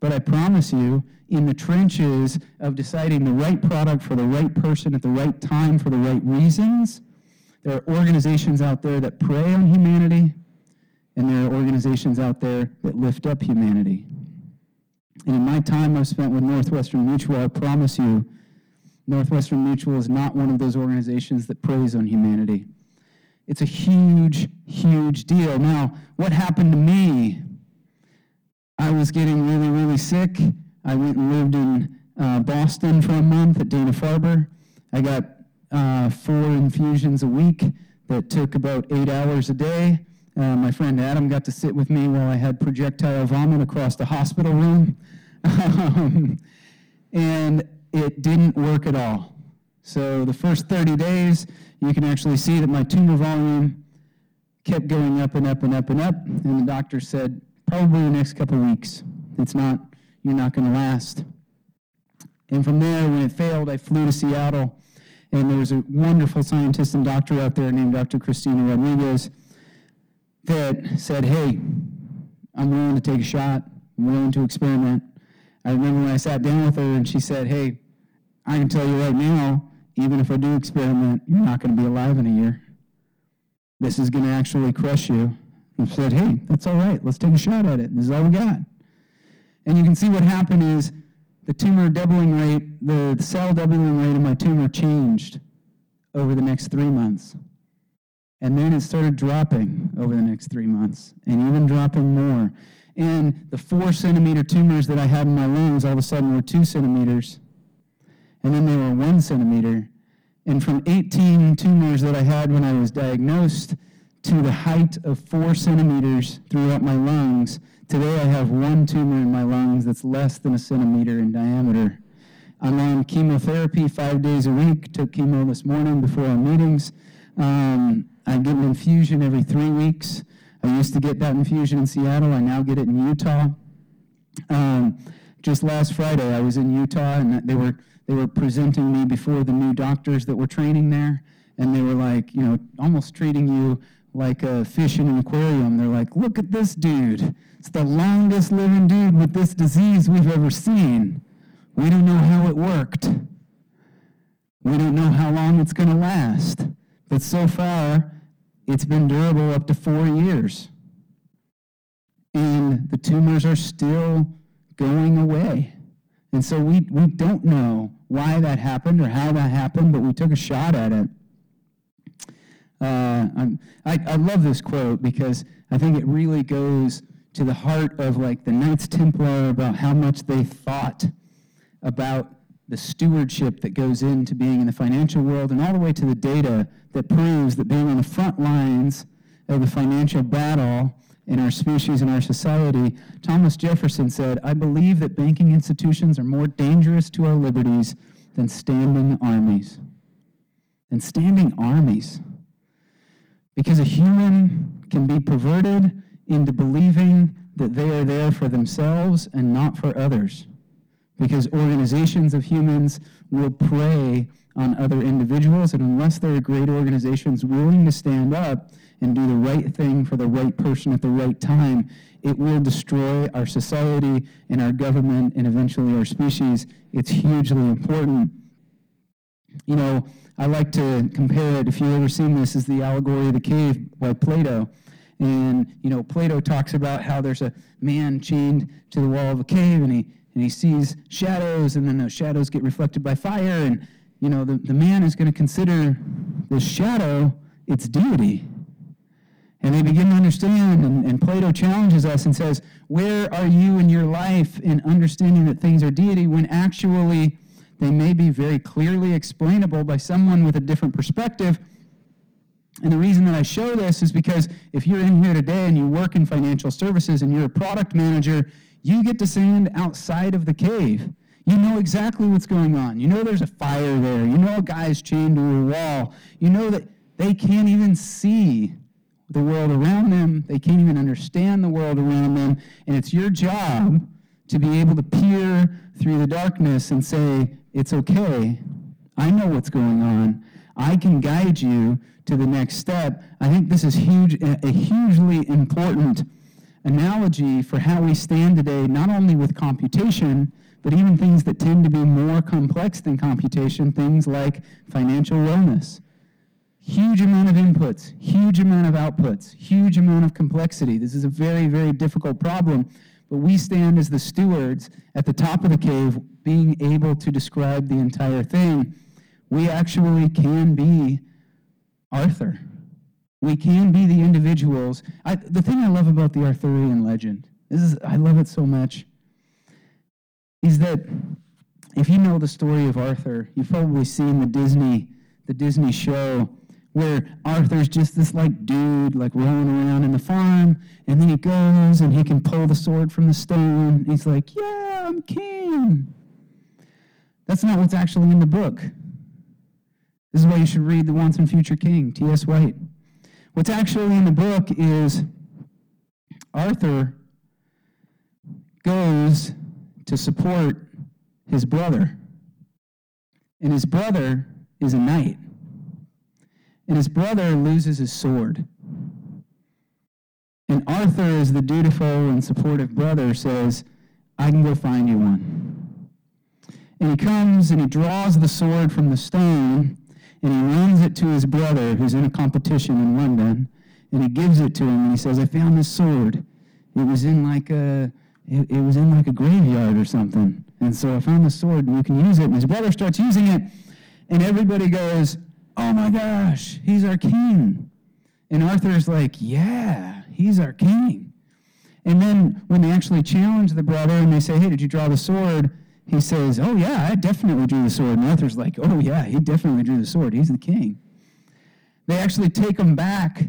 but I promise you, in the trenches of deciding the right product for the right person at the right time for the right reasons, there are organizations out there that prey on humanity, and there are organizations out there that lift up humanity. And in my time I've spent with Northwestern Mutual, I promise you, Northwestern Mutual is not one of those organizations that preys on humanity. It's a huge, huge deal. Now, what happened to me? I was getting really, really sick. I went and lived in uh, Boston for a month at Dana Farber. I got uh, four infusions a week that took about eight hours a day. Uh, my friend Adam got to sit with me while I had projectile vomit across the hospital room. um, <laughs> and it didn't work at all. So the first 30 days, you can actually see that my tumor volume kept going up and up and up and up. And the doctor said, probably the next couple weeks. It's not, you're not going to last. And from there, when it failed, I flew to Seattle and there was a wonderful scientist and doctor out there named Dr. Christina Rodriguez that said, Hey, I'm willing to take a shot. I'm willing to experiment. I remember when I sat down with her and she said, Hey, I can tell you right now, even if I do experiment, you're not going to be alive in a year. This is going to actually crush you. And said, Hey, that's all right. Let's take a shot at it. This is all we got. And you can see what happened is the tumor doubling rate, the cell doubling rate of my tumor changed over the next three months. And then it started dropping over the next three months, and even dropping more. And the four centimeter tumors that I had in my lungs all of a sudden were two centimeters. And then they were one centimeter. And from 18 tumors that I had when I was diagnosed to the height of four centimeters throughout my lungs, Today I have one tumor in my lungs that's less than a centimeter in diameter. I'm on chemotherapy five days a week. Took chemo this morning before our meetings. Um, I get an infusion every three weeks. I used to get that infusion in Seattle. I now get it in Utah. Um, just last Friday, I was in Utah, and they were they were presenting me before the new doctors that were training there, and they were like, you know, almost treating you like a fish in an aquarium. They're like, look at this dude. It's the longest living dude with this disease we've ever seen. We don't know how it worked. We don't know how long it's going to last. But so far, it's been durable up to four years. And the tumors are still going away. And so we, we don't know why that happened or how that happened, but we took a shot at it. Uh, I, I love this quote because I think it really goes to the heart of like the Knights Templar about how much they thought about the stewardship that goes into being in the financial world and all the way to the data that proves that being on the front lines of the financial battle in our species and our society, Thomas Jefferson said, I believe that banking institutions are more dangerous to our liberties than standing armies. Than standing armies. Because a human can be perverted into believing that they are there for themselves and not for others. Because organizations of humans will prey on other individuals, and unless there are great organizations willing to stand up and do the right thing for the right person at the right time, it will destroy our society and our government and eventually our species. It's hugely important. You know, I like to compare it, if you've ever seen this, is the allegory of the cave by Plato. And, you know, Plato talks about how there's a man chained to the wall of a cave and he, and he sees shadows, and then those shadows get reflected by fire. And, you know, the, the man is going to consider the shadow its deity. And they begin to understand, and, and Plato challenges us and says, Where are you in your life in understanding that things are deity when actually they may be very clearly explainable by someone with a different perspective. And the reason that I show this is because if you're in here today and you work in financial services and you're a product manager, you get to stand outside of the cave. You know exactly what's going on. You know there's a fire there. You know a guy's chained to a wall. You know that they can't even see the world around them. They can't even understand the world around them. And it's your job to be able to peer through the darkness and say, it's okay. I know what's going on. I can guide you to the next step. I think this is huge, a hugely important analogy for how we stand today, not only with computation, but even things that tend to be more complex than computation, things like financial wellness. Huge amount of inputs, huge amount of outputs, huge amount of complexity. This is a very, very difficult problem but we stand as the stewards at the top of the cave, being able to describe the entire thing. We actually can be Arthur. We can be the individuals. I, the thing I love about the Arthurian legend, this is, I love it so much, is that if you know the story of Arthur, you've probably seen the Disney, the Disney show where Arthur's just this like dude like rolling around in the farm, and then he goes and he can pull the sword from the stone. He's like, "Yeah, I'm king." That's not what's actually in the book. This is why you should read The Once and Future King, T.S. White. What's actually in the book is Arthur goes to support his brother. And his brother is a knight and his brother loses his sword. And Arthur, as the dutiful and supportive brother, says, I can go find you one. And he comes and he draws the sword from the stone and he runs it to his brother who's in a competition in London. And he gives it to him and he says, I found this sword. It was in like a it, it was in like a graveyard or something. And so I found the sword and you can use it. And his brother starts using it. And everybody goes, oh my gosh, he's our king. And Arthur's like, yeah, he's our king. And then when they actually challenge the brother and they say, hey, did you draw the sword? He says, oh yeah, I definitely drew the sword. And Arthur's like, oh yeah, he definitely drew the sword. He's the king. They actually take him back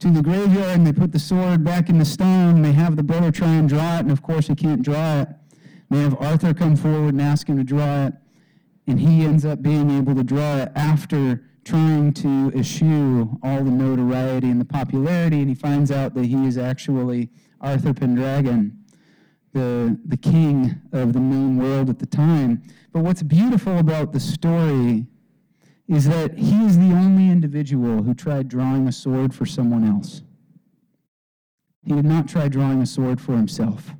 to the graveyard and they put the sword back in the stone. And they have the brother try and draw it, and of course he can't draw it. They have Arthur come forward and ask him to draw it, and he ends up being able to draw it after trying to eschew all the notoriety and the popularity, and he finds out that he is actually Arthur Pendragon, the, the king of the known world at the time. But what's beautiful about the story is that he is the only individual who tried drawing a sword for someone else. He did not try drawing a sword for himself.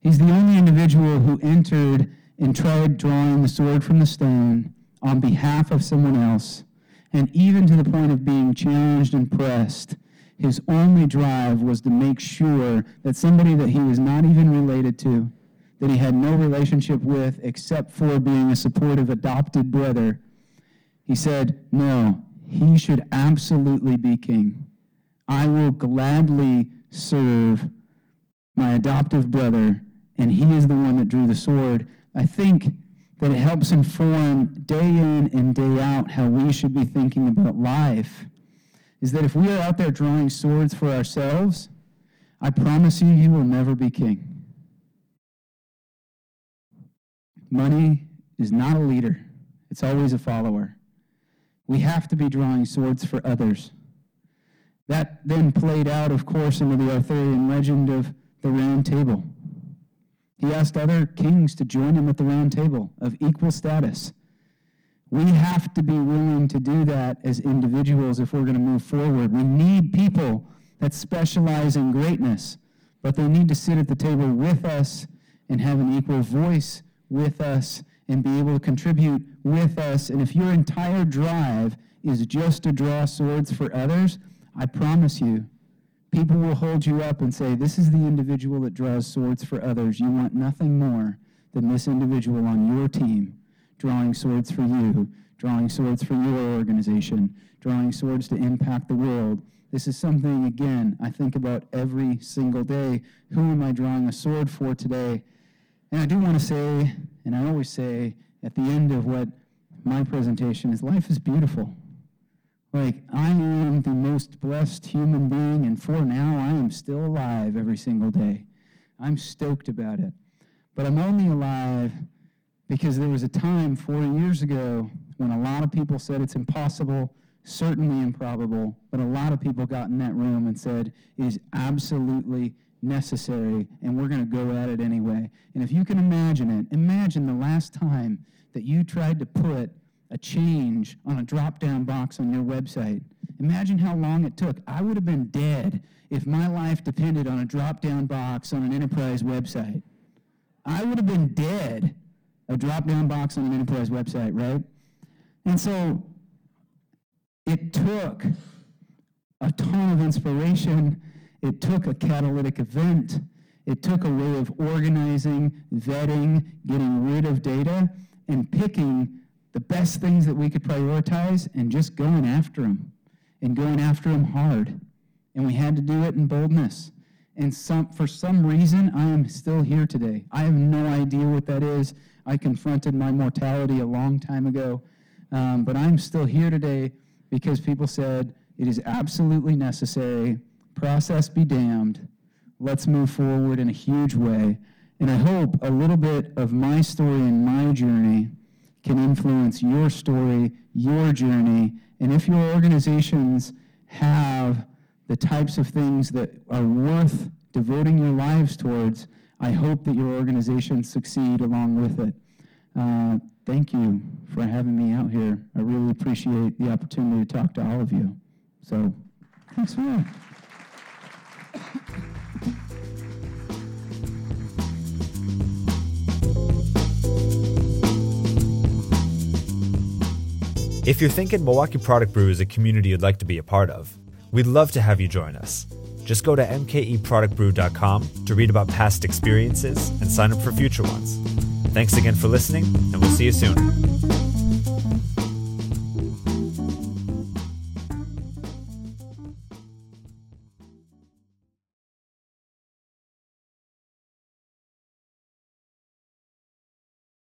He's the only individual who entered and tried drawing the sword from the stone on behalf of someone else, and even to the point of being challenged and pressed. His only drive was to make sure that somebody that he was not even related to, that he had no relationship with except for being a supportive adopted brother, he said, No, he should absolutely be king. I will gladly serve my adoptive brother, and he is the one that drew the sword. I think that it helps inform day in and day out how we should be thinking about life. Is that if we are out there drawing swords for ourselves, I promise you, you will never be king. Money is not a leader, it's always a follower. We have to be drawing swords for others. That then played out, of course, into the Arthurian legend of the Round Table. He asked other kings to join him at the Round Table of equal status. We have to be willing to do that as individuals if we're going to move forward. We need people that specialize in greatness, but they need to sit at the table with us and have an equal voice with us and be able to contribute with us. And if your entire drive is just to draw swords for others, I promise you, people will hold you up and say, This is the individual that draws swords for others. You want nothing more than this individual on your team drawing swords for you, drawing swords for your organization, drawing swords to impact the world. This is something, again, I think about every single day. Who am I drawing a sword for today? And I do want to say, and I always say at the end of what my presentation is life is beautiful. Like, I am the most blessed human being, and for now, I am still alive every single day. I'm stoked about it. But I'm only alive because there was a time four years ago when a lot of people said it's impossible, certainly improbable, but a lot of people got in that room and said it is absolutely necessary, and we're going to go at it anyway. And if you can imagine it, imagine the last time that you tried to put a change on a drop down box on your website. Imagine how long it took. I would have been dead if my life depended on a drop down box on an enterprise website. I would have been dead. A drop down box on an enterprise website, right? And so it took a ton of inspiration it took a catalytic event. It took a way of organizing, vetting, getting rid of data, and picking the best things that we could prioritize and just going after them and going after them hard. And we had to do it in boldness. And some, for some reason, I am still here today. I have no idea what that is. I confronted my mortality a long time ago. Um, but I'm still here today because people said it is absolutely necessary process be damned. Let's move forward in a huge way. And I hope a little bit of my story and my journey can influence your story, your journey. And if your organizations have the types of things that are worth devoting your lives towards, I hope that your organizations succeed along with it. Uh, thank you for having me out here. I really appreciate the opportunity to talk to all of you. So, thanks for that. If you're thinking Milwaukee Product Brew is a community you'd like to be a part of, we'd love to have you join us. Just go to mkeproductbrew.com to read about past experiences and sign up for future ones. Thanks again for listening, and we'll see you soon.